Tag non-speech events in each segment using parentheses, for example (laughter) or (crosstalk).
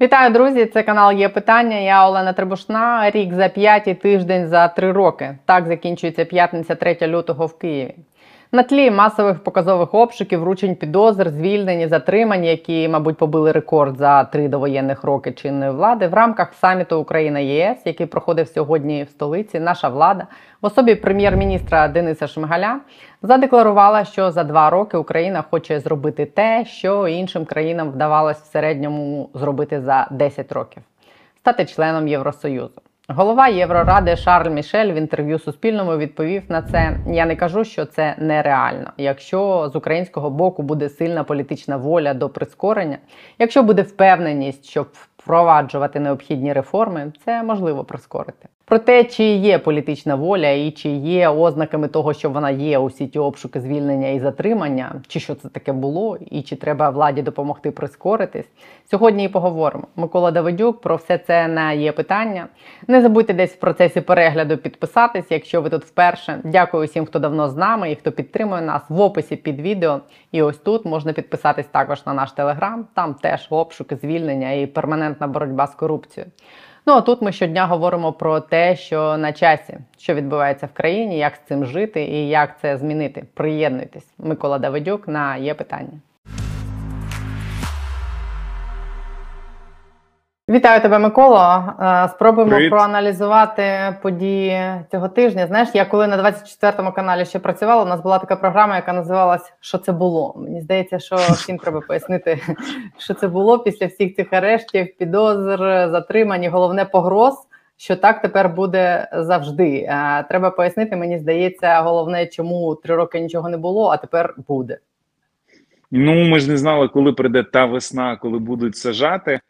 Вітаю, друзі! Це канал Є Питання. Я Олена Требушна. Рік за п'ять і тиждень за три роки. Так закінчується п'ятниця 3 лютого в Києві. На тлі масових показових обшуків, вручень підозр, звільнені, затримані, які, мабуть, побили рекорд за три довоєнних роки чинної влади. В рамках саміту Україна ЄС, який проходив сьогодні в столиці, наша влада в особі прем'єр-міністра Дениса Шмигаля задекларувала, що за два роки Україна хоче зробити те, що іншим країнам вдавалось в середньому зробити за 10 років стати членом Євросоюзу. Голова Євроради Шарль Мішель в інтерв'ю Суспільному відповів на це: я не кажу, що це нереально. Якщо з українського боку буде сильна політична воля до прискорення, якщо буде впевненість, щоб впроваджувати необхідні реформи, це можливо прискорити. Про те, чи є політична воля і чи є ознаками того, що вона є усі ті обшуки, звільнення і затримання, чи що це таке було, і чи треба владі допомогти прискоритись. Сьогодні і поговоримо. Микола Давидюк про все це на є питання. Не забудьте десь в процесі перегляду підписатись, якщо ви тут вперше. Дякую всім, хто давно з нами і хто підтримує нас в описі під відео. І ось тут можна підписатись також на наш телеграм. Там теж обшуки, звільнення і перманентна боротьба з корупцією. Ну а тут ми щодня говоримо про те, що на часі, що відбувається в країні, як з цим жити і як це змінити. Приєднуйтесь, Микола Давидюк на є питання. Вітаю тебе, Микола. Е, Спробуємо Привіт. проаналізувати події цього тижня. Знаєш, я коли на 24 каналі ще працювала, у нас була така програма, яка називалась Що це було. Мені здається, що всім треба пояснити, (laughs) що це було після всіх цих арештів, підозр, затримань, і головне погроз. Що так тепер буде завжди. Е, Треба пояснити, мені здається, головне, чому три роки нічого не було, а тепер буде. Ну, ми ж не знали, коли прийде та весна, коли будуть сажати.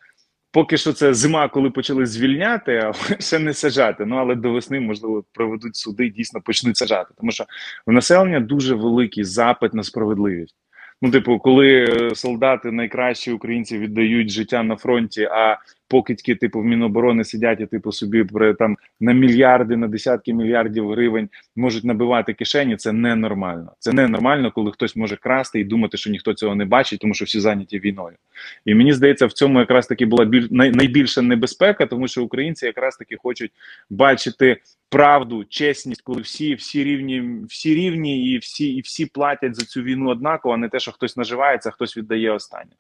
Поки що це зима, коли почали звільняти, а (laughs) ще не сажати. Ну але до весни, можливо, проведуть суди і дійсно почнуть сажати. Тому що в населення дуже великий запит на справедливість. Ну, типу, коли е, солдати найкращі українці віддають життя на фронті, а покидьки, типу, в Міноборони сидять і типу собі там на мільярди, на десятки мільярдів гривень можуть набивати кишені. Це ненормально. Це ненормально, коли хтось може красти і думати, що ніхто цього не бачить, тому що всі зайняті війною. І мені здається, в цьому якраз таки була біль най, найбільша небезпека, тому що українці якраз таки хочуть бачити правду, чесність, коли всі всі рівні, всі рівні і всі і всі платять за цю війну однаково, а не те, що хтось наживається, а хтось віддає останнє.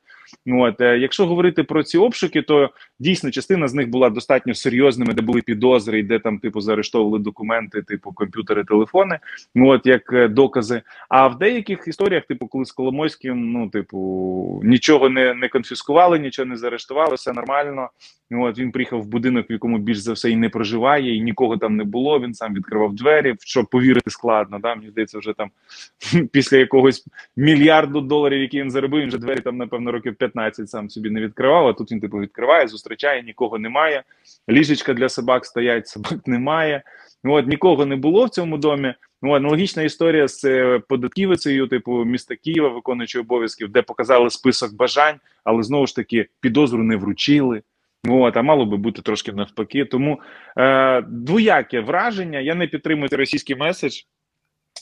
Ну от е, якщо говорити про ці обшуки, то дійсно частина з них була достатньо серйозними, де були підозри, і де там типу заарештовували документи, типу комп'ютери, телефони. Ну от як е, докази. А в деяких історіях, типу, коли з Коломойським, ну типу, нічого не не конфіскували, нічого не заарештували, все нормально. Ну, от він приїхав в будинок, в якому більш за все і не проживає, і нікого там не було. Він сам відкривав двері. Що повірити складно. Да? Мені здається, вже там (laughs) після якогось мільярду доларів, які він заробив, він вже двері там, напевно, років 15 сам собі не відкривав. А тут він типу відкриває, зустрічає, нікого немає. Ліжечка для собак стоять, собак немає. Ну, от нікого не було в цьому домі. Ну, аналогічна історія з е, податківицею, типу міста Києва, виконуючи обов'язків, де показали список бажань, але знову ж таки підозру не вручили. От, а мало би бути трошки навпаки. Тому е, двояке враження. Я не підтримую російський меседж,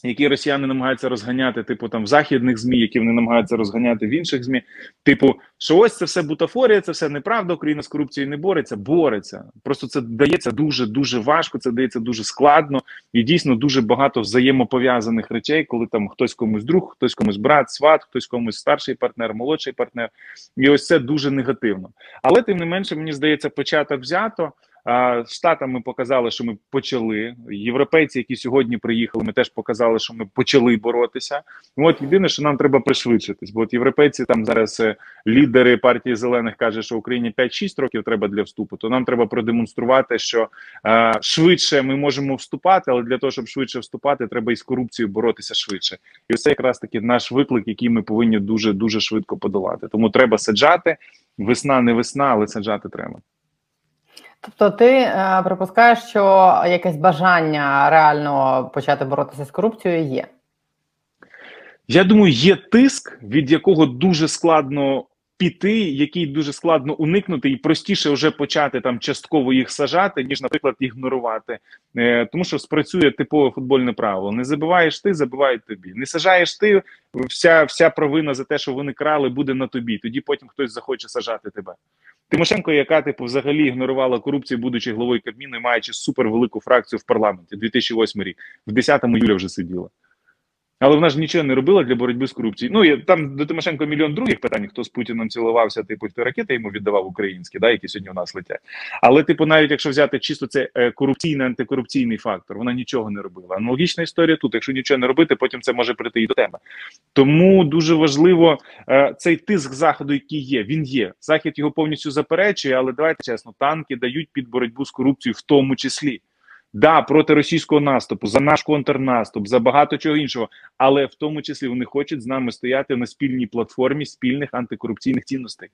який росіяни намагаються розганяти, типу там в західних змі, які вони намагаються розганяти в інших змі. Типу, що ось це все бутафорія, це все неправда. Україна з корупцією не бореться, бореться. Просто це дається дуже дуже важко. Це дається дуже складно і дійсно дуже багато взаємопов'язаних речей, коли там хтось комусь друг, хтось комусь брат, сват, хтось комусь старший партнер, молодший партнер. І ось це дуже негативно. Але тим не менше, мені здається, початок взято. Штатам ми показали, що ми почали. Європейці, які сьогодні приїхали, ми теж показали, що ми почали боротися. Ну, От єдине, що нам треба пришвидшитись, бо от європейці там зараз е, лідери партії зелених кажуть, що Україні 5-6 років треба для вступу. То нам треба продемонструвати, що е, швидше ми можемо вступати, але для того, щоб швидше вступати, треба із корупцією боротися швидше. І це якраз таки наш виклик, який ми повинні дуже дуже швидко подолати. Тому треба саджати. Весна не весна, але саджати треба. Тобто, ти е, припускаєш, що якесь бажання реально почати боротися з корупцією є? Я думаю, є тиск, від якого дуже складно піти, який дуже складно уникнути, і простіше вже почати там частково їх сажати, ніж, наприклад, ігнорувати. Е, Тому що спрацює типове футбольне правило: не забиваєш ти, забивають тобі. Не сажаєш ти, вся, вся провина за те, що вони крали, буде на тобі. Тоді потім хтось захоче сажати тебе. Тимошенко, яка типу взагалі ігнорувала корупцію, будучи головою Кабміну і маючи супервелику фракцію в парламенті 2008 рік, в 10-му Юля вже сиділа. Але вона ж нічого не робила для боротьби з корупцією. Ну там до Тимошенко мільйон других питань, хто з Путіном цілувався, типу, хто ракети йому віддавав українські, да, які сьогодні у нас летять. Але, типу, навіть якщо взяти чисто це е, корупційний антикорупційний фактор, вона нічого не робила. Аналогічна історія тут. Якщо нічого не робити, потім це може прийти і до тебе. Тому дуже важливо е, цей тиск заходу, який є. Він є. Захід його повністю заперечує, але давайте чесно, танки дають під боротьбу з корупцією, в тому числі. Да, проти російського наступу, за наш контрнаступ, за багато чого іншого, але в тому числі вони хочуть з нами стояти на спільній платформі спільних антикорупційних цінностей.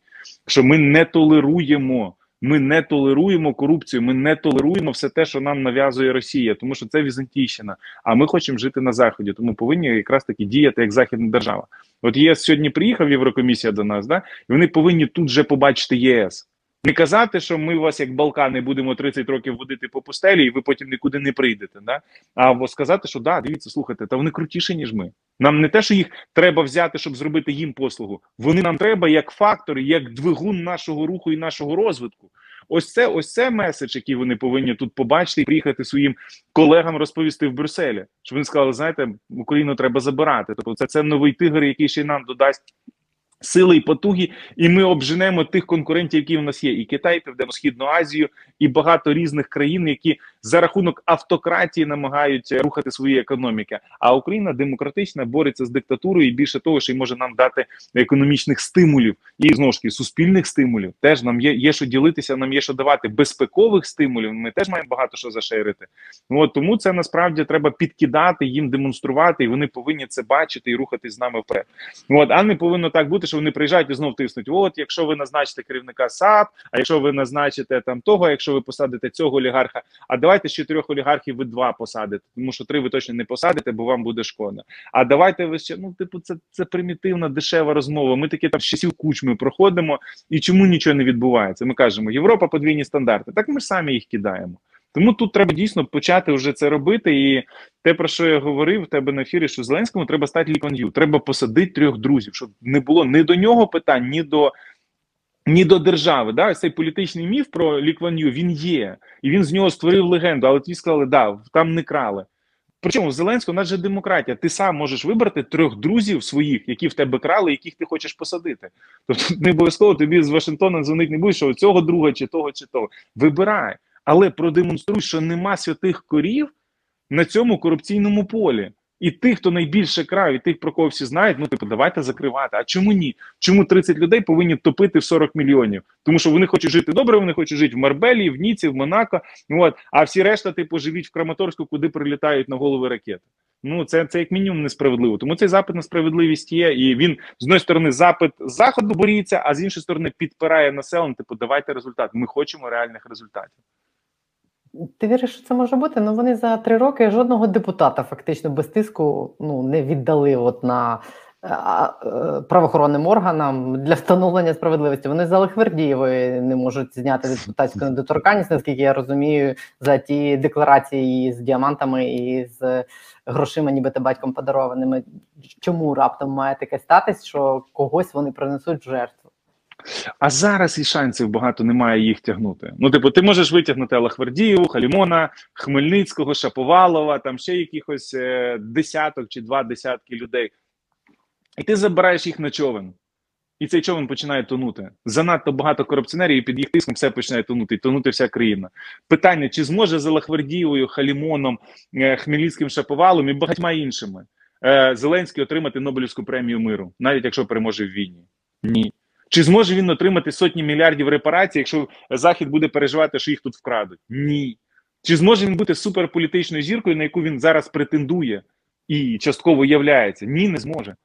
Що ми не толеруємо, ми не толеруємо корупцію, ми не толеруємо все те, що нам нав'язує Росія, тому що це Візантійщина. А ми хочемо жити на заході, тому повинні якраз таки діяти як західна держава. От є сьогодні приїхав Єврокомісія до нас, да і вони повинні тут же побачити ЄС. Не казати, що ми вас, як Балкани, будемо 30 років водити по пустелі, і ви потім нікуди не прийдете. Да? А сказати, що да, дивіться, слухайте, та вони крутіші, ніж ми. Нам не те, що їх треба взяти, щоб зробити їм послугу. Вони нам треба як фактор, як двигун нашого руху і нашого розвитку. Ось це ось це меседж, який вони повинні тут побачити і приїхати своїм колегам розповісти в Брюсселі. Щоб вони сказали, знаєте, Україну треба забирати. Тобто, це це новий тигр, який ще нам додасть Сили і потуги, і ми обженемо тих конкурентів, які в нас є, і Китай, Південно-Східну Азію, і багато різних країн, які за рахунок автократії намагаються рухати свої економіки. А Україна демократична бореться з диктатурою і більше того, що й може нам дати економічних стимулів і знову ж таки суспільних стимулів. Теж нам є є що ділитися, нам є що давати безпекових стимулів. Ми теж маємо багато що зашерити. От тому це насправді треба підкидати їм, демонструвати, і вони повинні це бачити і рухатись з нами вперед. От а не повинно так бути що вони приїжджають і знов тиснуть. От, якщо ви назначите керівника САП, а якщо ви назначите там того, якщо ви посадите цього олігарха, а давайте з чотирьох олігархів ви два посадите, тому що три ви точно не посадите, бо вам буде шкода. А давайте ви ще ну, типу, це це примітивна дешева розмова. Ми такі там з часів кучми проходимо, і чому нічого не відбувається? Ми кажемо, Європа подвійні стандарти. Так ми ж самі їх кидаємо. Тому тут треба дійсно почати вже це робити. І те, про що я говорив в тебе на ефірі, що Зеленському треба стати лікон'ю. Треба посадити трьох друзів, щоб не було ні до нього питань, ні до. Ні до держави, да, цей політичний міф про Лікван'ю він є, і він з нього створив легенду. Але ті сказали, да, там не крали. Причому в Зеленського у нас же демократія. Ти сам можеш вибрати трьох друзів своїх, які в тебе крали, яких ти хочеш посадити. Тобто не обов'язково тобі з Вашингтона дзвонить не буде, що цього друга, чи того, чи того. Вибирай але продемонструй, що нема святих корів на цьому корупційному полі. І тих, хто найбільше крав, і тих, про кого всі знають, ну типу, давайте закривати. А чому ні? Чому 30 людей повинні топити в 40 мільйонів? Тому що вони хочуть жити добре, вони хочуть жити в Марбелі, в Ніці, в Монако. От, а всі решта, типу, живіть в Краматорську, куди прилітають на голови ракети. Ну це це як мінімум несправедливо. Тому цей запит на справедливість є, і він з однієї сторони запит заходу боріться, а з іншої сторони підпирає населення. Типу, давайте результат. Ми хочемо реальних результатів. Ти віриш, що це може бути? Ну вони за три роки жодного депутата фактично без тиску ну не віддали от на а, е, правоохоронним органам для встановлення справедливості. Вони за Лихвердієвої не можуть зняти депутатську недоторканність, наскільки я розумію, за ті декларації з діамантами і з грошима, нібито батьком подарованими. Чому раптом має таке статись, що когось вони принесуть жертву? А зараз і шансів багато немає їх тягнути. Ну, типу, ти можеш витягнути Алахвердієву, Халімона, Хмельницького, Шаповалова, там ще якихось е, десяток чи два десятки людей. І ти забираєш їх на човен. І цей човен починає тонути. Занадто багато корупціонерів, і під їх тиском все починає тонути, і тонути вся країна. Питання: чи зможе за Лахвердієвою, Халімоном, е, Хмельницьким Шаповалом і багатьма іншими е, Зеленський отримати Нобелівську премію миру, навіть якщо переможе в війні? Ні. Чи зможе він отримати сотні мільярдів репарацій, якщо Захід буде переживати, що їх тут вкрадуть? Ні. Чи зможе він бути суперполітичною зіркою, на яку він зараз претендує і частково являється? Ні, не зможе.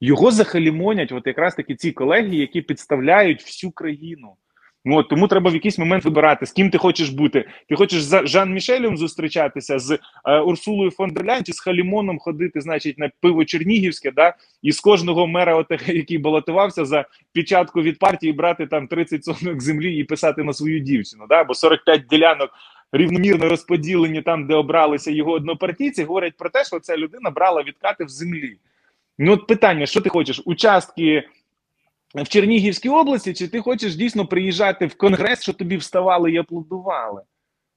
Його захалімонять, от якраз таки ці колеги, які підставляють всю країну. От, Тому треба в якийсь момент вибирати, з ким ти хочеш бути. Ти хочеш з Жан Мішелем зустрічатися з е, Урсулою фон чи з Халімоном ходити, значить, на пиво Чернігівське, да, і з кожного мера, от, (laughs) який балотувався за печатку від партії, брати там 30 соток землі і писати на свою дівчину. Да, Бо 45 ділянок рівномірно розподілені там, де обралися його однопартійці, говорять про те, що ця людина брала відкати в землі. Ну, от питання: що ти хочеш? Участки в Чернігівській області, чи ти хочеш дійсно приїжджати в конгрес, що тобі вставали і аплодували?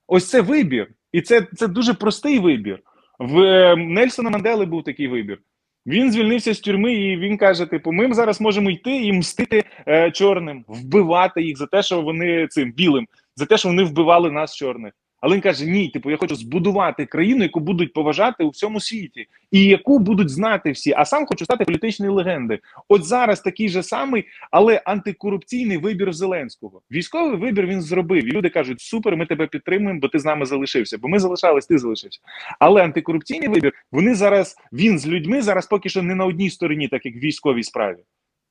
Ось це вибір. І це, це дуже простий вибір. В е, Нельсона Мандели був такий вибір. Він звільнився з тюрми, і він каже: типу, ми зараз можемо йти і мстити е, чорним, вбивати їх за те, що вони цим білим, за те, що вони вбивали нас чорних. Але він каже: Ні, типу, я хочу збудувати країну, яку будуть поважати у всьому світі, і яку будуть знати всі. А сам хочу стати політичною легендою. От зараз такий же самий, але антикорупційний вибір Зеленського. Військовий вибір він зробив. І люди кажуть: супер, ми тебе підтримуємо, бо ти з нами залишився. Бо ми залишались, ти залишився. Але антикорупційний вибір вони зараз він з людьми зараз поки що не на одній стороні, так як в військовій справі.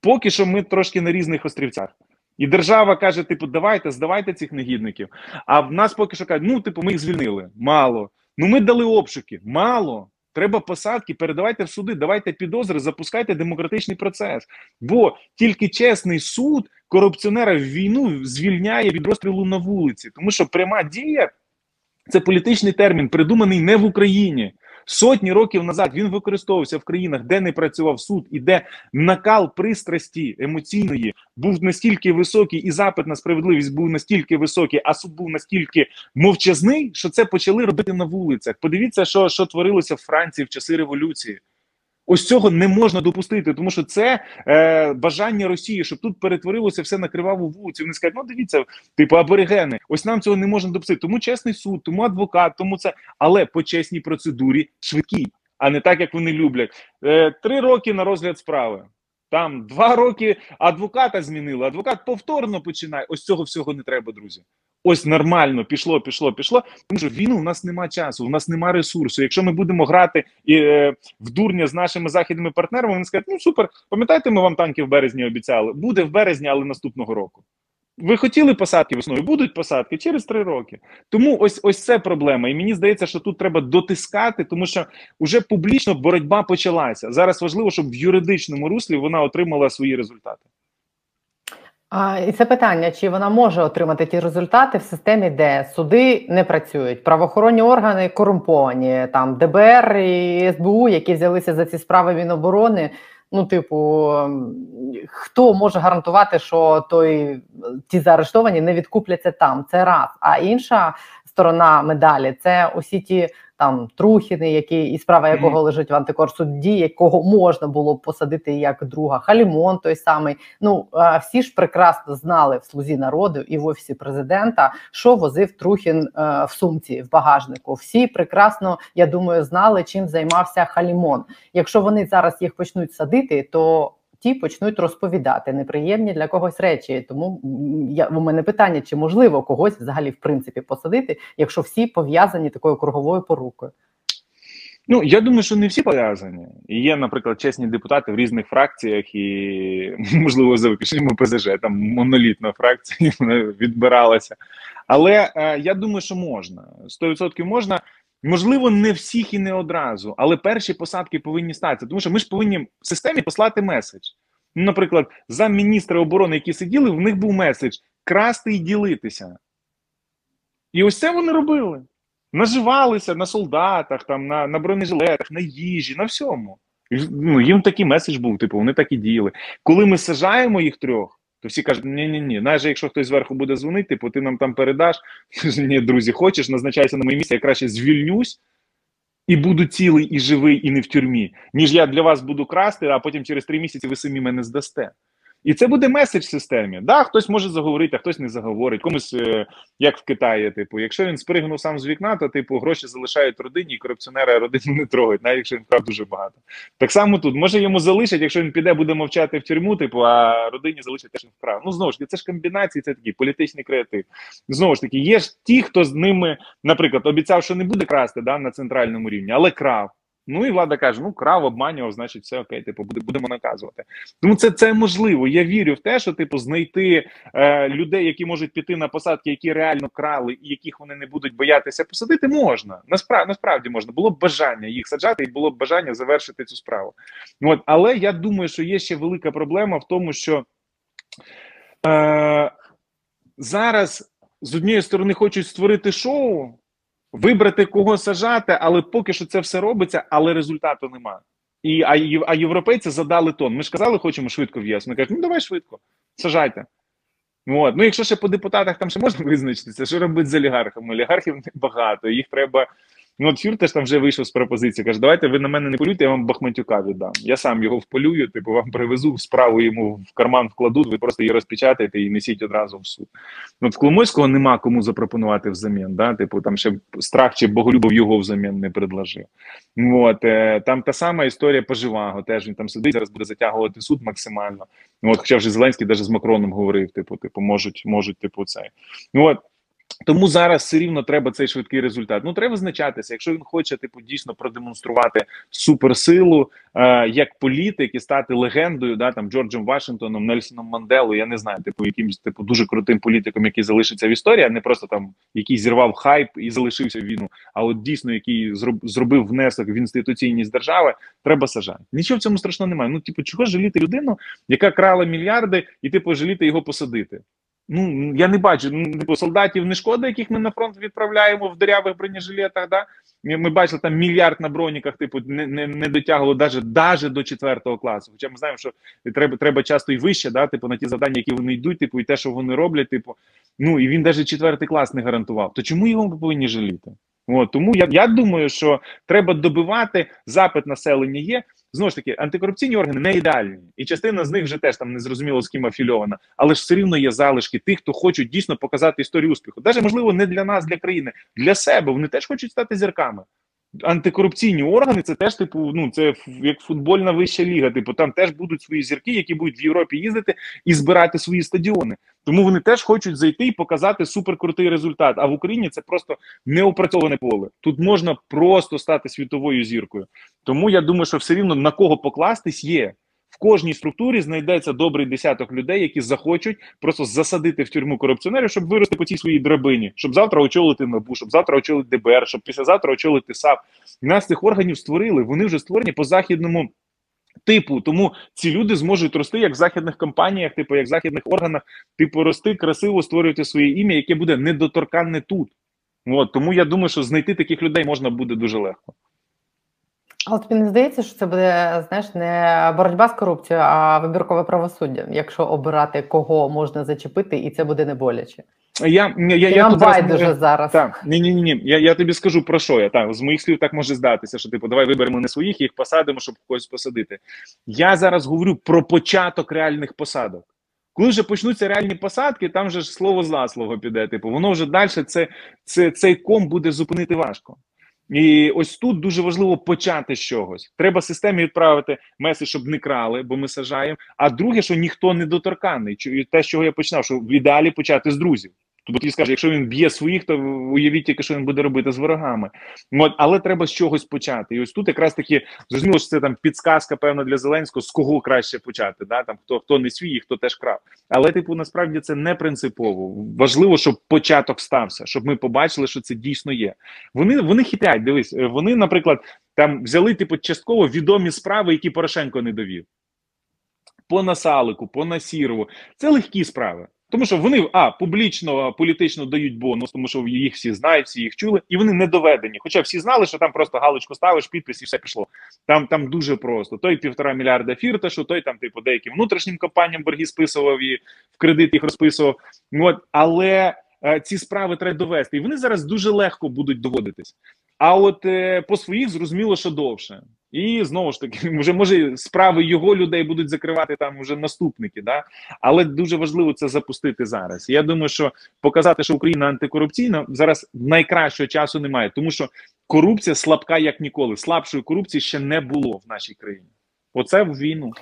Поки що ми трошки на різних острівцях. І держава каже: типу, давайте, здавайте цих негідників. А в нас поки що кажуть, ну, типу, ми їх звільнили. Мало. Ну, ми дали обшуки. Мало. Треба посадки, передавайте в суди, давайте підозри, запускайте демократичний процес. Бо тільки чесний суд корупціонера в війну звільняє від розстрілу на вулиці, тому що пряма дія це політичний термін, придуманий не в Україні. Сотні років назад він використовувався в країнах, де не працював суд, і де накал пристрасті емоційної був настільки високий, і запит на справедливість був настільки високий, а суд був настільки мовчазний, що це почали робити на вулицях. Подивіться, що, що творилося в Франції в часи революції. Ось цього не можна допустити, тому що це е, бажання Росії, щоб тут перетворилося все на криваву вулицю. Вони скажуть, ну дивіться, типу аборигени, ось нам цього не можна допустити. Тому чесний суд, тому адвокат, тому це, але по чесній процедурі швидкій, а не так, як вони люблять. Е, Три роки на розгляд справи. Там два роки адвоката змінили. Адвокат повторно починає. Ось цього всього не треба, друзі. Ось нормально пішло, пішло, пішло. Тому що війну у нас нема часу, у нас нема ресурсу. Якщо ми будемо грати і е, в дурня з нашими західними партнерами, вони скажуть, ну супер, пам'ятаєте, ми вам танки в березні обіцяли. Буде в березні, але наступного року. Ви хотіли посадки весною? Будуть посадки через три роки. Тому ось ось це проблема. І мені здається, що тут треба дотискати, тому що вже публічно боротьба почалася. Зараз важливо, щоб в юридичному руслі вона отримала свої результати. А, І це питання: чи вона може отримати ті результати в системі, де суди не працюють, правоохоронні органи корумповані, там ДБР і СБУ, які взялися за ці справи Міноборони. Ну, типу, хто може гарантувати, що той ті заарештовані не відкупляться там? Це раз. А інша сторона медалі це усі ті там Трухіни, які і справа якого лежить в антикорсуді, якого можна було посадити як друга, Халімон той самий. Ну всі ж прекрасно знали в слузі народу і в офісі президента, що возив Трухін в сумці в багажнику. Всі прекрасно, я думаю, знали, чим займався Халімон. Якщо вони зараз їх почнуть садити, то ті почнуть розповідати неприємні для когось речі. Тому я у мене питання: чи можливо когось взагалі в принципі посадити, якщо всі пов'язані такою круговою порукою? Ну я думаю, що не всі пов'язані. Є, наприклад, чесні депутати в різних фракціях, і (laughs) можливо за виключенням ПЗЖ, там монолітна фракція (laughs) відбиралася. Але е, я думаю, що можна 100% можна. Можливо, не всіх і не одразу, але перші посадки повинні статися. Тому що ми ж повинні в системі послати меседж. Наприклад, замміністра оборони, які сиділи, в них був меседж красти і ділитися. І ось це вони робили. Наживалися на солдатах, там, на на бронежилетах, на їжі, на всьому. Ну, Їм такий меседж був, типу, вони так і діяли. Коли ми сажаємо їх трьох, то всі кажуть, ні ні ні навіть якщо хтось зверху буде дзвонити, типу, ти нам там передаш. (laughs) Ні, друзі, хочеш, назначайся на моє місце, я краще звільнюсь і буду цілий і живий, і не в тюрмі, ніж я для вас буду красти, а потім через три місяці ви самі мене здасте. І це буде меседж системі. Да, хтось може заговорити, а хтось не заговорить. Комусь, е, як в Китаї, типу, якщо він спригнув сам з вікна, то типу гроші залишають родині, і корупціонери родину не трогають, навіть якщо він вкрав дуже багато. Так само тут може йому залишать, якщо він піде, буде мовчати в тюрму, типу, а родині залишать теж вкрав. Ну знову ж таки, це ж комбінації, це такий політичний креатив. Знову ж таки, є ж ті, хто з ними, наприклад, обіцяв, що не буде красти да, на центральному рівні, але крав. Ну і влада каже: ну крав, обманював, значить, все окей, типу, будемо наказувати. Тому це це можливо. Я вірю в те, що типу знайти е, людей, які можуть піти на посадки, які реально крали, і яких вони не будуть боятися посадити, можна. Насправді насправді можна. Було б бажання їх саджати, і було б бажання завершити цю справу. От, але я думаю, що є ще велика проблема в тому, що е, зараз з однієї сторони хочуть створити шоу вибрати кого сажати, але поки що це все робиться, але результату немає. І, а, а європейці задали тон. Ми ж казали, хочемо швидко в ЄС. Вони кажуть, ну давай швидко, сажайте. От. Ну, якщо ще по депутатах там ще можна визначитися, що робити з олігархами? Олігархів небагато, їх треба. Ну, от Фюртеш там вже вийшов з пропозиції. Каже, давайте ви на мене не полюйте, я вам Бахматюка віддам. Я сам його вполюю, типу, вам привезу, справу йому в карман вкладуть, ви просто її розпечатаєте і несіть одразу в суд. Ну, от в Коломойського нема кому запропонувати взамін. Да? Типу, там ще страх чи Боголюбов його взамін не предложив. От, е, там та сама історія по Живаго. Теж він там сидить, зараз буде затягувати суд максимально. Ну, От, хоча вже Зеленський навіть з Макроном говорив, типу, типу, можуть, можуть, типу, цей. Ну, от, тому зараз все рівно треба цей швидкий результат. Ну треба визначатися, якщо він хоче типу дійсно продемонструвати суперсилу е, як політик і стати легендою, да там Джорджем Вашингтоном, Нельсоном Манделою, я не знаю, типу якимось типу дуже крутим політиком, який залишиться в історії, а не просто там який зірвав хайп і залишився в війну. А от дійсно, який зроб, зробив внесок в інституційність держави, треба сажати. Нічого в цьому страшного немає. Ну, типу, чого жаліти людину, яка крала мільярди, і типу жаліти його посадити. Ну я не бачу. Ну, типу, солдатів не шкода, яких ми на фронт відправляємо в дирявих бронежилетах. Да? Ми, ми бачили там мільярд на броніках, типу, не не, не дотягувало навіть, навіть до четвертого класу. Хоча ми знаємо, що треба треба часто і вище, да, типу, на ті завдання, які вони йдуть, типу, і те, що вони роблять, типу, ну і він навіть четвертий клас не гарантував. То чому його ми повинні жаліти? От, тому я, я думаю, що треба добивати запит населення є. Знову ж таки, антикорупційні органи не ідеальні, і частина з них вже теж там не зрозуміло з ким афільована, але ж все рівно є залишки тих, хто хочуть дійсно показати історію успіху. Даже можливо не для нас, для країни, для себе. Вони теж хочуть стати зірками. Антикорупційні органи це теж типу, ну це як футбольна вища ліга. Типу, там теж будуть свої зірки, які будуть в Європі їздити і збирати свої стадіони. Тому вони теж хочуть зайти і показати суперкрутий результат. А в Україні це просто неопрацьоване поле. Тут можна просто стати світовою зіркою. Тому я думаю, що все рівно на кого покластись є. В кожній структурі знайдеться добрий десяток людей, які захочуть просто засадити в тюрму корупціонерів, щоб вирости по цій своїй драбині, щоб завтра очолити НАБУ, щоб завтра очолити ДБР, щоб післязавтра очолити САП. Нас цих органів створили. Вони вже створені по західному. Типу, тому ці люди зможуть рости як в західних компаніях, типу як в західних органах, типу рости красиво створювати своє ім'я, яке буде недоторканне тут. От тому я думаю, що знайти таких людей можна буде дуже легко. Але тобі не здається, що це буде знаєш не боротьба з корупцією, а вибіркове правосуддя, якщо обирати кого можна зачепити, і це буде не боляче. Я, я, я, я байдуже зараз. Так, ні, ні, ні, ні. Я, я тобі скажу про що я. Так, з моїх слів так може здатися, що типу, давай виберемо не своїх, їх посадимо, щоб когось посадити. Я зараз говорю про початок реальних посадок. Коли вже почнуться реальні посадки, там вже ж слово за слово піде. Типу, воно вже далі це, це, цей ком буде зупинити важко. І ось тут дуже важливо почати з чогось. Треба системі відправити меседж, щоб не крали, бо ми сажаємо. А друге, що ніхто не доторканий. Те, з чого я починав, що в ідеалі почати з друзів. Тобто ти скажеш, якщо він б'є своїх, то уявіть тільки, що він буде робити з ворогами. От, але треба з чогось почати. І ось тут якраз таки зрозуміло, що це там підсказка, певно, для Зеленського, з кого краще почати. Да? Там хто хто не свій, хто теж крав. Але, типу, насправді це не принципово. Важливо, щоб початок стався, щоб ми побачили, що це дійсно є. Вони вони хитрять. Дивись, е, вони, наприклад, там взяли типу частково відомі справи, які Порошенко не довів. По Насалику, по Насірову. Це легкі справи. Тому що вони а публічно політично дають бонус, тому що їх всі знають, всі їх чули, і вони не доведені. Хоча всі знали, що там просто галочку ставиш, підпис і все пішло. Там там дуже просто. Той півтора мільярда фірташу, той там, типу, деяким внутрішнім компаніям борги списував і в кредит їх розписував. От але е, ці справи треба довести, і вони зараз дуже легко будуть доводитись. А от е, по своїх зрозуміло, що довше. І знову ж таки, (laughs) вже може справи його людей будуть закривати там вже наступники, да але дуже важливо це запустити зараз. Я думаю, що показати, що Україна антикорупційна зараз найкращого часу немає, тому що корупція слабка як ніколи. Слабшої корупції ще не було в нашій країні. Оце в війну.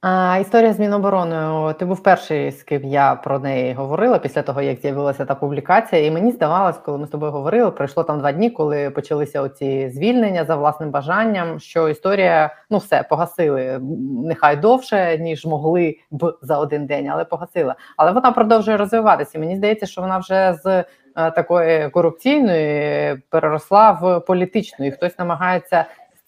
А, історія з Мінобороною. Ти був перший, з ким я про неї говорила після того, як з'явилася та публікація. І мені здавалось, коли ми з тобою говорили, пройшло там два дні, коли почалися оці звільнення за власним бажанням. Що історія, ну все, погасили нехай довше, ніж могли б за один день, але погасила. Але вона продовжує розвиватися. Мені здається, що вона вже з е, такої корупційної переросла в політичну, і хтось намагається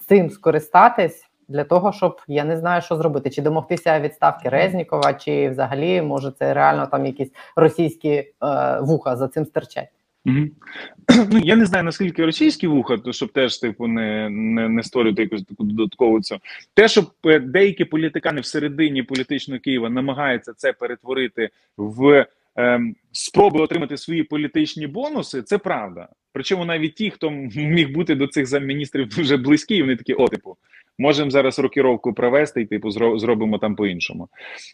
цим скористатись для того, щоб я не знаю, що зробити, чи домогтися відставки Резнікова, чи взагалі може це реально там якісь російські е, вуха за цим стерчать. (clears throat) Ну, я не знаю, наскільки російські вуха, то щоб теж типу не, не, не створювати якусь таку додаткову цю. Те, що е, деякі політикани всередині політичного Києва намагаються це перетворити в ем, спроби отримати свої політичні бонуси, це правда. Причому навіть ті, хто міг бути до цих замміністрів (laughs) дуже близькі, вони такі, о, типу, можемо зараз рокіровку провести і типу зробимо там по-іншому.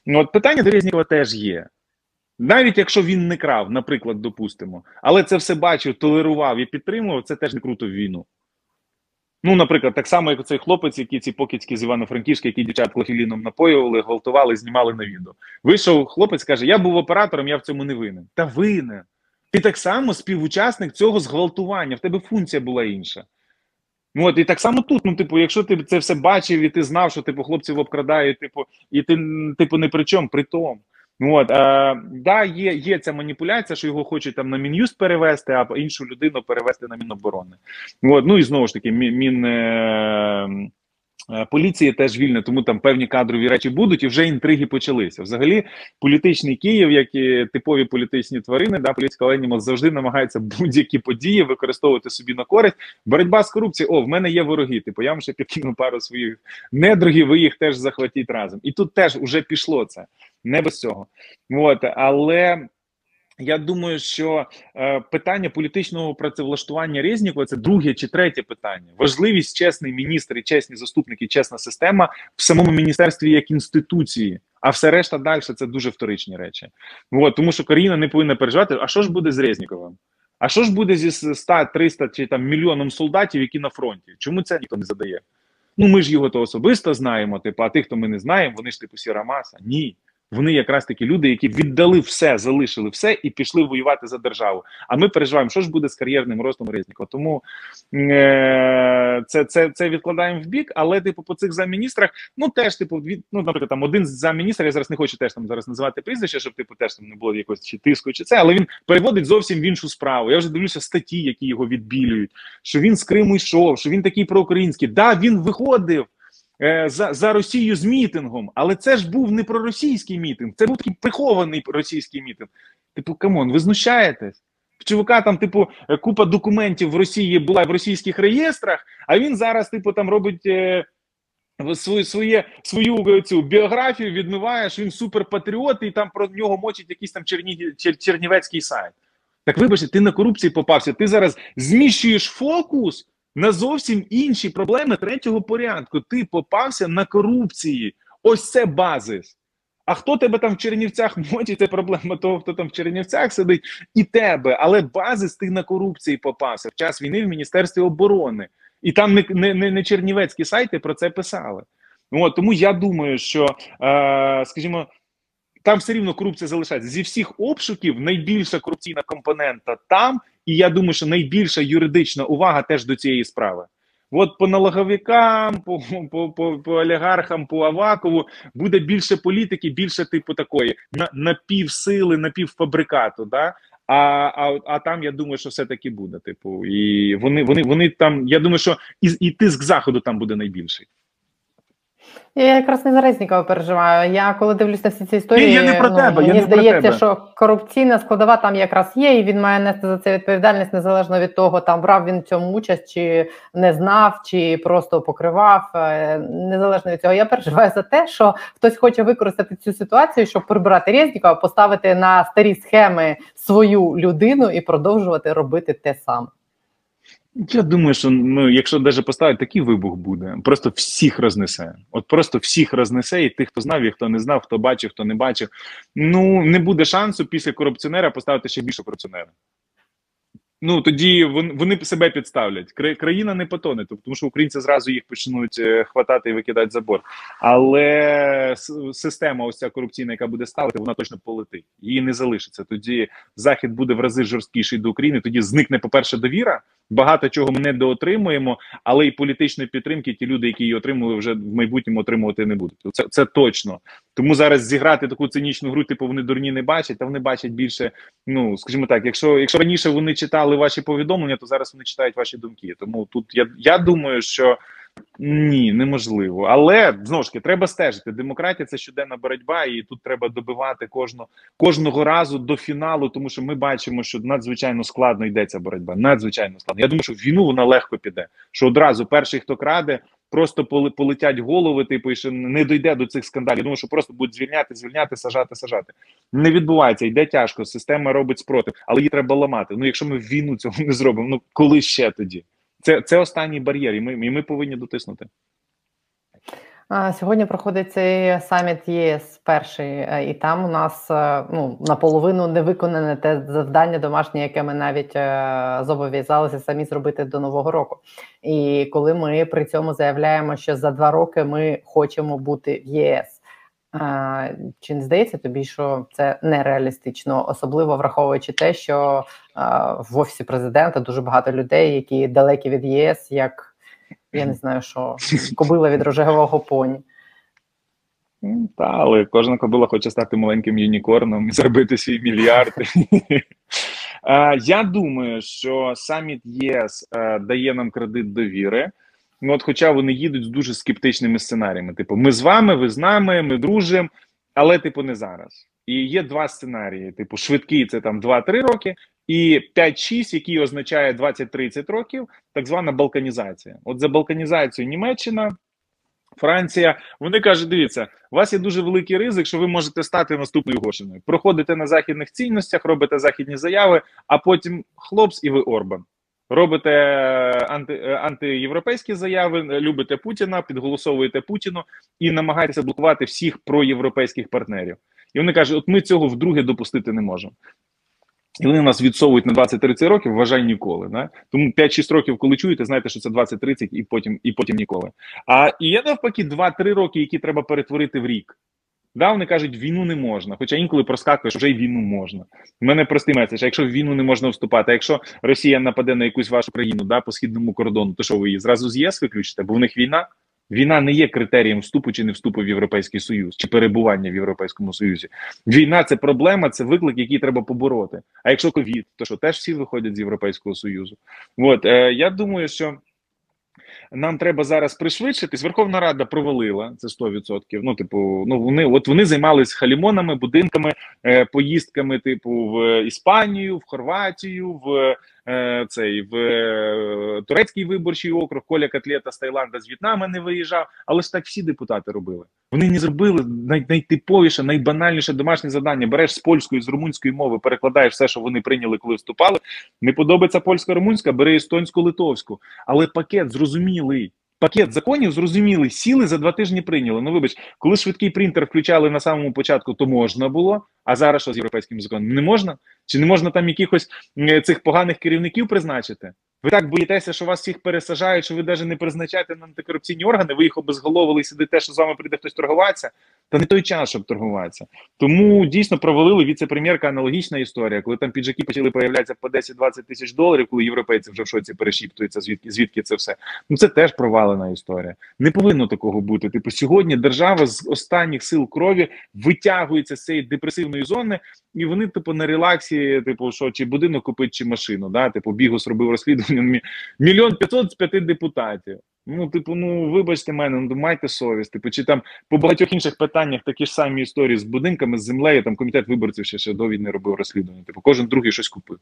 Ну, от питання до Резнікова теж є. Навіть якщо він не крав, наприклад, допустимо, але це все бачив, толерував і підтримував, це теж не круто в війну. Ну, наприклад, так само, як цей хлопець, який ці покидьки з Івано-Франківська, які дівчат клофіліном напоювали, гвалтували, знімали на відео. Вийшов хлопець, каже: Я був оператором, я в цьому не винен. Та винен. Ти так само співучасник цього зґвалтування, в тебе функція була інша. Ну, от і так само тут. Ну, типу, якщо ти це все бачив і ти знав, що типу хлопців обкрадають, типу, і ти типу не при чому, при тому. Ну, от, е, да, є, є ця маніпуляція, що його хочуть там на Мін'юст перевести, а іншу людину перевести на Міноборони. От, ну і знову ж таки, мін, е, поліції теж вільне, тому там певні кадрові речі будуть, і вже інтриги почалися. Взагалі, політичний Київ, як і типові політичні тварини, да, політика Ленімал завжди намагається будь-які події використовувати собі на користь. Боротьба з корупцією, о, в мене є вороги. Типу, я вам ще підкину пару своїх недругів, ви їх теж захватіть разом. І тут теж уже пішло це. Не без цього. От, але я думаю, що е, питання політичного працевлаштування Резнікова – це друге чи третє питання. Важливість чесний міністр і чесні заступники, чесна система в самому міністерстві як інституції. А все решта далі це дуже вторичні речі. От, тому що країна не повинна переживати. А що ж буде з Резніковим? А що ж буде зі 100, 300 чи там мільйоном солдатів, які на фронті? Чому це ніхто не задає? Ну ми ж його то особисто знаємо. Типу, а тих, хто ми не знаємо, вони ж типу сіра маса. Ні. Вони якраз такі люди, які віддали все, залишили все і пішли воювати за державу. А ми переживаємо, що ж буде з кар'єрним ростом Резнікова. Тому е- це це, це відкладаємо в бік. Але, типу, по цих замміністрах, ну теж, типу, від, ну, наприклад, там один з замміністрів, я зараз не хочу теж там зараз називати прізвище, щоб типу теж там не було якогось чи тиску, чи це, але він переводить зовсім в іншу справу. Я вже дивлюся статті, які його відбілюють, що він з Криму йшов, що він такий проукраїнський. Да, він виходив. Е, за за Росію з мітингом, але це ж був не проросійський мітинг, це був такий прихований російський мітинг. Типу, come on, ви знущаєтесь? В чувака там, типу, купа документів в Росії була в російських реєстрах, а він зараз, типу, там робить е, свою своє, свою цю біографію, відмиває, що він суперпатріот, і там про нього мочить якийсь там черні, чер, чернівецький сайт. Так вибачте, ти на корупції попався. Ти зараз зміщуєш фокус на зовсім інші проблеми третього порядку. Ти попався на корупції. Ось це базис. А хто тебе там в Чернівцях мочить, це проблема того, хто там в Чернівцях сидить, і тебе. Але базис ти на корупції попався в час війни в Міністерстві оборони. І там не не, не, не чернівецькі сайти про це писали. От, Тому я думаю, що, е, скажімо, там все рівно корупція залишається. Зі всіх обшуків найбільша корупційна компонента там, і я думаю, що найбільша юридична увага теж до цієї справи. От по налоговикам, по по, по, по олігархам, по Авакову буде більше політики, більше типу такої на напівсили, напівфабрикату. Да? А а, а там я думаю, що все таки буде. Типу, і вони вони вони там. Я думаю, що і, і тиск заходу там буде найбільший. Я якраз не за Резнікова переживаю. Я коли дивлюся на всі ці історії, Ні, я не про ну, тебе, я мені не про здається, тебе. що корупційна складова там якраз є, і він має нести за це відповідальність незалежно від того, там брав він в цьому участь, чи не знав, чи просто покривав. Е, Незалежно від цього, я переживаю за те, що хтось хоче використати цю ситуацію, щоб прибрати Резнікова, поставити на старі схеми свою людину і продовжувати робити те саме. Я думаю, що ну, якщо навіть поставити такий вибух буде, просто всіх рознесе. От просто всіх рознесе, і тих, хто знав, і хто не знав, хто бачив, хто не бачив. Ну не буде шансу після корупціонера поставити ще більше корупціонера. Ну тоді вони, себе підставлять. Країна не потоне, тому що українці зразу їх почнуть е, хватати і викидати за борт. Але система, ось ця корупційна, яка буде ставити, вона точно полетить. Її не залишиться. Тоді захід буде в рази жорсткіший до України. Тоді зникне, по перше, довіра. Багато чого ми не доотримуємо, але і політичної підтримки ті люди, які її отримали, вже в майбутньому отримувати не будуть. Це це точно. Тому зараз зіграти таку цинічну гру, типу вони дурні не бачать, а вони бачать більше. Ну скажімо так, якщо якщо раніше вони читали ваші повідомлення, то зараз вони читають ваші думки. Тому тут я я думаю, що Ні, неможливо. Але знову ж таки, треба стежити. Демократія це щоденна боротьба, і тут треба добивати кожну, кожного разу до фіналу, тому що ми бачимо, що надзвичайно складно йдеться боротьба. Надзвичайно складно. Я думаю, що війну вона легко піде. Що одразу перший, хто краде, просто полетять голови, типу, і ще не дійде до цих скандалів. Я думаю, що просто будуть звільняти, звільняти, сажати, сажати. Не відбувається, йде тяжко. Система робить спротив, але її треба ламати. Ну, якщо ми війну цього не зробимо, ну коли ще тоді? Це, це останній бар'єр, і ми, і ми повинні дотиснути. Сьогодні проходить цей саміт ЄС перший, е, і там у нас е, ну наполовину не виконане те завдання домашнє, яке ми навіть е, зобов'язалися самі зробити до нового року. І коли ми при цьому заявляємо, що за два роки ми хочемо бути в ЄС. Чи не здається тобі, що це нереалістично, особливо враховуючи те, що в офісі президента дуже багато людей, які далекі від ЄС, як я не знаю, що (laughs) кобила від рожевого поні. Та, але кожна кобила хоче стати маленьким юнікорном (laughs) і заробити свій мільярд. (laughs) Е, Я думаю, що саміт ЄС е, дає нам кредит довіри. Ну, от, хоча вони їдуть з дуже скептичними сценаріями. Типу, ми з вами, ви з нами, ми дружимо, але, типу, не зараз. І є два сценарії: типу, швидкий це там 2-3 роки, і 5-6, який означає 20-30 років, так звана балканізація. От за балканізацію Німеччина, Франція, вони кажуть: дивіться, у вас є дуже великий ризик, що ви можете стати наступною Гошиною. Проходите на західних цінностях, робите західні заяви, а потім хлопс, і ви Орбан. Робите е, анти, е, антиєвропейські заяви, любите Путіна, підголосовуєте Путіну і намагаєтеся блокувати всіх проєвропейських партнерів. І вони кажуть: от ми цього вдруге допустити не можемо. І вони нас відсовують на 20-30 років, вважай ніколи. Да? Тому 5-6 років, коли чуєте, знаєте, що це 20-30 і потім, і потім ніколи. А і є навпаки 2-3 роки, які треба перетворити в рік. Да, вони кажуть, війну не можна. Хоча інколи проскакує, що вже й війну можна. У мене простий меседж, якщо в війну не можна вступати, якщо Росія нападе на якусь вашу країну да, по східному кордону, то що ви її зразу з ЄС виключите? Бо в них війна. Війна не є критерієм вступу чи не вступу в Європейський Союз чи перебування в Європейському Союзі. Війна це проблема, це виклик, який треба побороти. А якщо ковід, то що теж всі виходять з Європейського Союзу? От е, я думаю, що нам треба зараз пришвидшитись. Верховна Рада провалила це 100%. Ну, типу, ну вони от вони займались халімонами, будинками, е, поїздками, типу, в Іспанію, в Хорватію, в цей в е, турецький виборчий округ. Коля Котлета з Таїланда з В'єтнама не виїжджав. Але ж так всі депутати робили. Вони не зробили най, найтиповіше, найбанальніше домашнє завдання. Береш з польської, з румунської мови, перекладаєш все, що вони прийняли, коли вступали. Не подобається польська румунська, бери естонську, литовську. Але пакет зрозумілий. Пакет законів зрозуміли, сіли за два тижні прийняли. Ну вибач, коли швидкий принтер включали на самому початку, то можна було. А зараз що з європейським законом? Не можна? Чи не можна там якихось е, цих поганих керівників призначити? Ви так боїтеся, що вас всіх пересажають, що ви навіть не призначаєте на антикорупційні органи, ви їх обезголовили і сидите, що з вами прийде хтось торгуватися. Та не той час, щоб торгуватися. Тому дійсно провалили віце-прем'єрка аналогічна історія, коли там піджаки почали появлятися по 10-20 тисяч доларів, коли європейці вже в шоці перешіптуються, звідки звідки це все. Ну це теж провалена історія. Не повинно такого бути. Типу, сьогодні держава з останніх сил крові витягується з цієї депресивної зони, і вони, типу, на релаксі, типу, що чи будинок купить, чи машину. Да? Типу, бігус робив розслідування мільйон п'ятсот з п'яти депутатів. Ну, типу, ну вибачте мене, ну майте совість. Типу, чи там по багатьох інших питаннях такі ж самі історії з будинками, з землею. Там комітет виборців ще, ще до війни робив розслідування. Типу, кожен другий щось купив.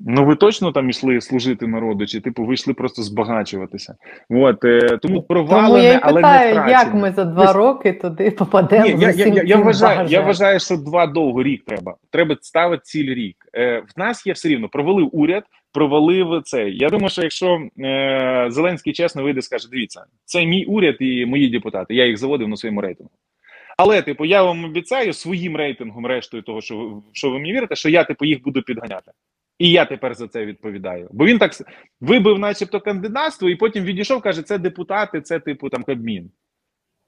Ну, ви точно там йшли служити народу, чи типу ви йшли просто збагачуватися? От е, тому провалене, Тому я але не втрачене. як ми за два роки туди попадемо. Ні, я, я, я, я, вважаю, я вважаю, що два довго рік треба. Треба ставити ціль рік. Е, в нас є все рівно. Провалив уряд, провалив цей. Я думаю, що якщо е, Зеленський чесно вийде, скаже: дивіться, це мій уряд і мої депутати. Я їх заводив на своєму рейтингу. Але, типу, я вам обіцяю своїм рейтингом, рештою того, що ви, що ви мені вірите, що я типу їх буду підганяти. І я тепер за це відповідаю. Бо він так вибив, начебто, кандидатство, і потім відійшов, каже: це депутати, це типу там Кабмін.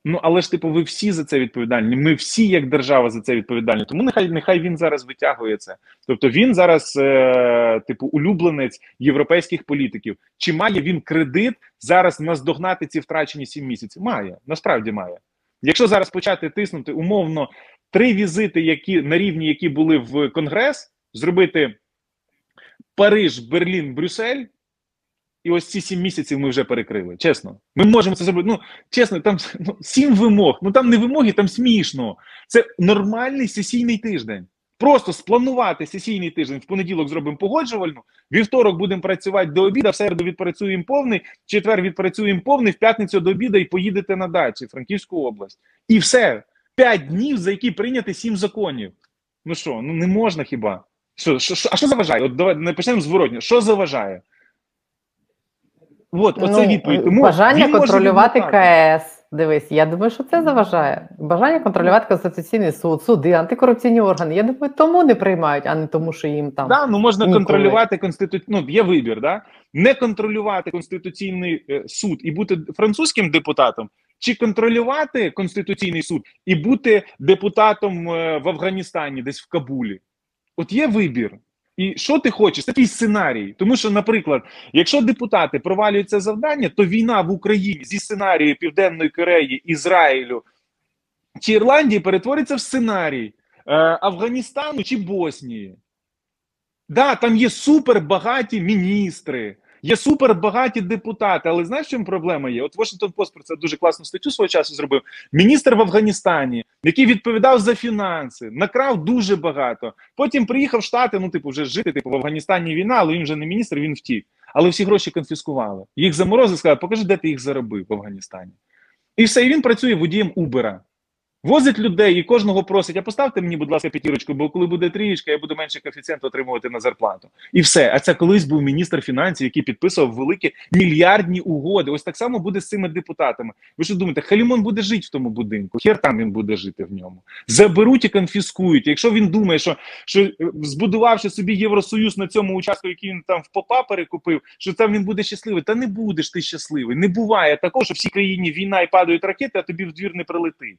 Ну, але ж, типу, ви всі за це відповідальні. Ми всі, як держава, за це відповідальні. Тому нехай нехай він зараз витягує це. Тобто він зараз, е, типу, улюбленець європейських політиків. Чи має він кредит зараз наздогнати ці втрачені сім місяців? Має, насправді має. Якщо зараз почати тиснути умовно три візити, які на рівні, які були в Конгрес, зробити Париж, Берлін, Брюссель. І ось ці сім місяців ми вже перекрили. Чесно, ми можемо це зробити. Ну чесно, там ну, сім вимог. Ну там не вимоги, там смішно. Це нормальний сесійний тиждень. Просто спланувати сесійний тиждень в понеділок зробимо погоджувальну. Вівторок будемо працювати до обіду, в середу відпрацюємо повний, в четвер відпрацюємо повний, в п'ятницю до обіду і поїдете на дачі, Франківську область. І все. П'ять днів, за які прийняти сім законів. Ну що, ну не можна хіба? Що, що, а що заважає? От давай не почнемо зворотньо. Що заважає? От, оце відповідь. Тому Ну, бажання контролювати. КС. Дивись, я думаю, що це заважає. Бажання контролювати Конституційний суд, суди, антикорупційні органи. Я думаю, тому не приймають, а не тому, що їм там. Да, ну можна Ніколи. контролювати конститу... Ну, є вибір, да? не контролювати конституційний е, суд і бути французьким депутатом, чи контролювати конституційний суд і бути депутатом е, в Афганістані, десь в Кабулі. От є вибір. І що ти хочеш? Твій сценарій. Тому що, наприклад, якщо депутати провалюють це завдання, то війна в Україні зі сценарією Південної Кореї, Ізраїлю чи Ірландії перетвориться в сценарій е, Афганістану чи Боснії. Да, там є супербагаті міністри, є супербагаті депутати. Але знаєш, чому проблема є? От Washington Post про це дуже класну статтю свого часу зробив. Міністр в Афганістані, який відповідав за фінанси, накрав дуже багато. Потім приїхав в Штати, ну, типу, вже жити, типу, в Афганістані війна, але він вже не міністр, він втік. Але всі гроші конфіскували. Їх заморозили, сказали, покажи, де ти їх заробив в Афганістані. І все, і він працює водієм Убера. Возить людей і кожного просить, а поставте мені, будь ласка, п'ятірочку, бо коли буде трієчка, я буду менше коефіцієнт отримувати на зарплату. І все. А це колись був міністр фінансів, який підписував великі мільярдні угоди. Ось так само буде з цими депутатами. Ви що думаєте, Халімон буде жити в тому будинку? Хер там він буде жити в ньому. Заберуть і конфіскують. Якщо він думає, що, що е, збудувавши собі Євросоюз на цьому участку, який він там в попа перекупив, що там він буде щасливий. Та не будеш ти щасливий. Не буває такого, що всій країні війна і падають ракети, а тобі в двір не прилетить.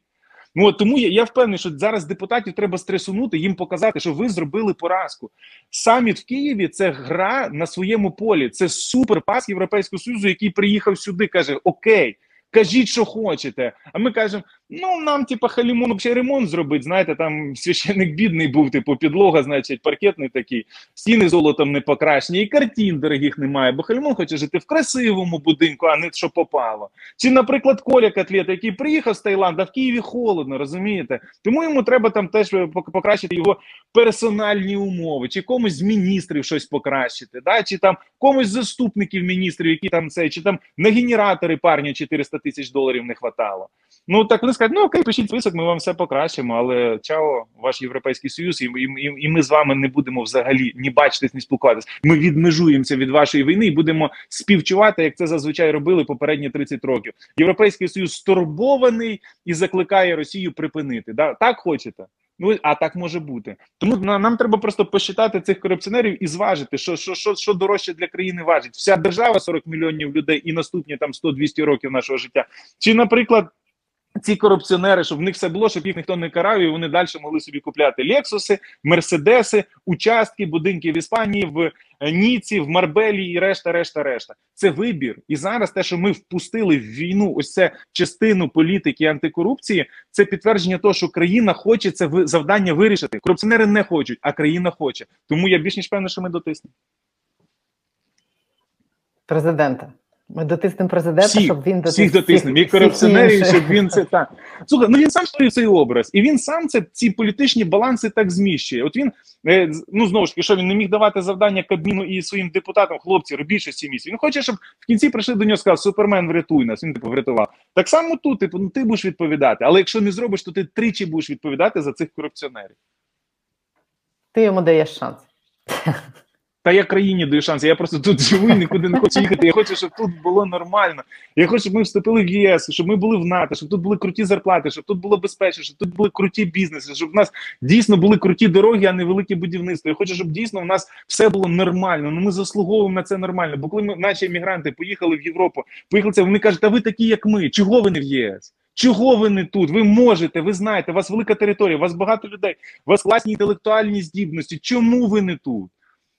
Ну от тому я, я впевнений, що зараз депутатів треба стресунути, їм показати, що ви зробили поразку. Саміт в Києві це гра на своєму полі. Це суперпас Європейського Союзу, який приїхав сюди, каже: Окей, кажіть, що хочете. А ми кажемо: ну нам, типа, халімон взагалі ремонт зробить. Знаєте, там священник бідний був, типу, підлога, значить, паркетний такий, стіни золотом не покрашені, і картин дорогих немає. Бо халімон хоче жити в красивому будинку, а не що попало. Чи, наприклад, Коля Котлета, який приїхав з Таїланда, в Києві холодно, розумієте? Тому йому треба там теж е, покращити його персональні умови, чи комусь з міністрів щось покращити, да? чи там комусь з заступників міністрів, які там це, чи там на генератори парня 400 тисяч доларів не хватало. Ну так вони скажуть, ну окей, пишіть список, ми вам все покращимо, але чао, ваш європейський союз, і, і, і, і ми з вами не будемо взагалі ні бачитись, ні спілкуватись. Ми відмежуємося від вашої війни і будемо співчувати, як це зазвичай робили попередні 30 років. Європейський союз стурбований і закликає Росію припинити. Да? Так хочете? Ну а так може бути. Тому на- нам треба просто посчитати цих корупціонерів і зважити, що, що, що, що дорожче для країни важить. Вся держава 40 мільйонів людей і наступні там 100-200 років нашого життя. Чи, наприклад, ці корупціонери, щоб в них все було, щоб їх ніхто не карав, і вони далі могли собі купляти Лексуси, Мерседеси, участки, будинки в Іспанії, в е, Ніці, в Марбелі і решта, решта, решта. Це вибір. І зараз те, що ми впустили в війну, ось це частину політики антикорупції, це підтвердження того, що країна хоче це завдання вирішити. Корупціонери не хочуть, а країна хоче. Тому я більш ніж певний, що ми дотиснемо. Президента. Ми дотиснемо президента, Всіх, щоб він дотис всіх дотиснемо. І корупціонерів, щоб він це (laughs) так. Слухай, ну він сам створив цей образ, і він сам це ці політичні баланси так зміщує. От він е, ну знову ж таки, що він не міг давати завдання Кабміну і своїм депутатам, хлопці, робіть щось ці місії. Він хоче, щоб в кінці прийшли до нього, сказав, Супермен, врятуй нас. Він типу врятував. Так само тут, типу, ну ти будеш відповідати. Але якщо не зробиш, то ти тричі будеш відповідати за цих корупціонерів. Ти йому даєш шанс. (laughs) Та я країні даю шанс. Я просто тут живу нікуди не хочу їхати. Я хочу, щоб тут було нормально. Я хочу, щоб ми вступили в ЄС, щоб ми були в НАТО, щоб тут були круті зарплати, щоб тут було безпечно, щоб тут були круті бізнеси, щоб в нас дійсно були круті дороги, а не велике будівництво. Я хочу, щоб дійсно в нас все було нормально. Ну ми заслуговуємо на це нормально. Бо коли ми, наші емігранти поїхали в Європу, поїхали це, вони кажуть, а ви такі, як ми. Чого ви не в ЄС? Чого ви не тут? Ви можете, ви знаєте, у вас велика територія, у вас багато людей, у вас класні інтелектуальні здібності. Чому ви не тут?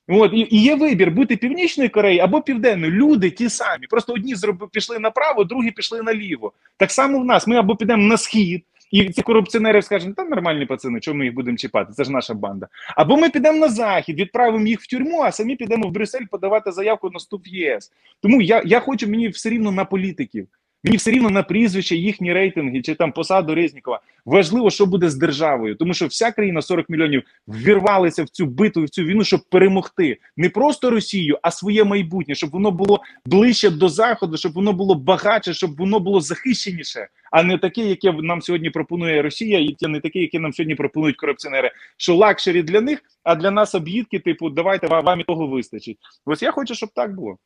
От і, і є вибір бути північною Кореєю або південною. Люди ті самі. Просто одні зроб... пішли направо, другі пішли наліво. Так само в нас. Ми або підемо на схід І ці корупціонери скажуть, та нормальні пацани, чому ми їх будемо чіпати? Це ж наша банда. Або ми підемо на захід, відправимо їх в тюрму, а самі підемо в Брюссель подавати заявку на вступ в ЄС. Тому я, я хочу мені все рівно на політиків. Мені все рівно на прізвище, їхні рейтинги чи там посаду Резнікова. Важливо, що буде з державою, тому що вся країна 40 мільйонів ввірвалися в цю битву, в цю війну, щоб перемогти не просто Росію, а своє майбутнє, щоб воно було ближче до заходу, щоб воно було багатше, щоб воно було захищеніше, а не таке, яке нам сьогодні пропонує Росія, і не таке, яке нам сьогодні пропонують корупціонери. Що luxury для них, а для нас об'їдки, типу, давайте вам і того вистачить. Ось я хочу, щоб так було.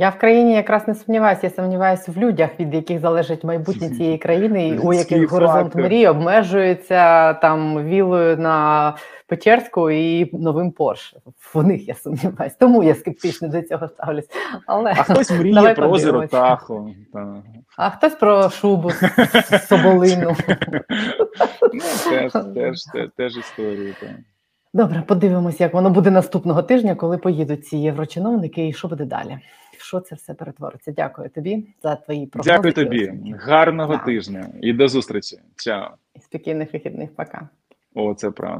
Я в країні якраз не сумніваюся. Я сумніваюся в людях, від яких залежить майбутнє цієї країни, і у яких горизонт мрії обмежується там вілою на Печерську і новим Порше. В них я сумніваюся. Тому я скептично до цього ставлюсь. Але А хтось мріє Давай про озеро. Тахо. Та. а хтось про шубу соболину. Ну, теж, теж, теж, історія. Добре, подивимось, як воно буде наступного тижня, коли поїдуть ці єврочиновники, і що буде далі. В Що це все перетвориться? Дякую тобі за твої прогнози. Дякую тобі. Гарного да. тижня і до зустрічі. Чао. І спокійних вихідних. Пока. О, це правда.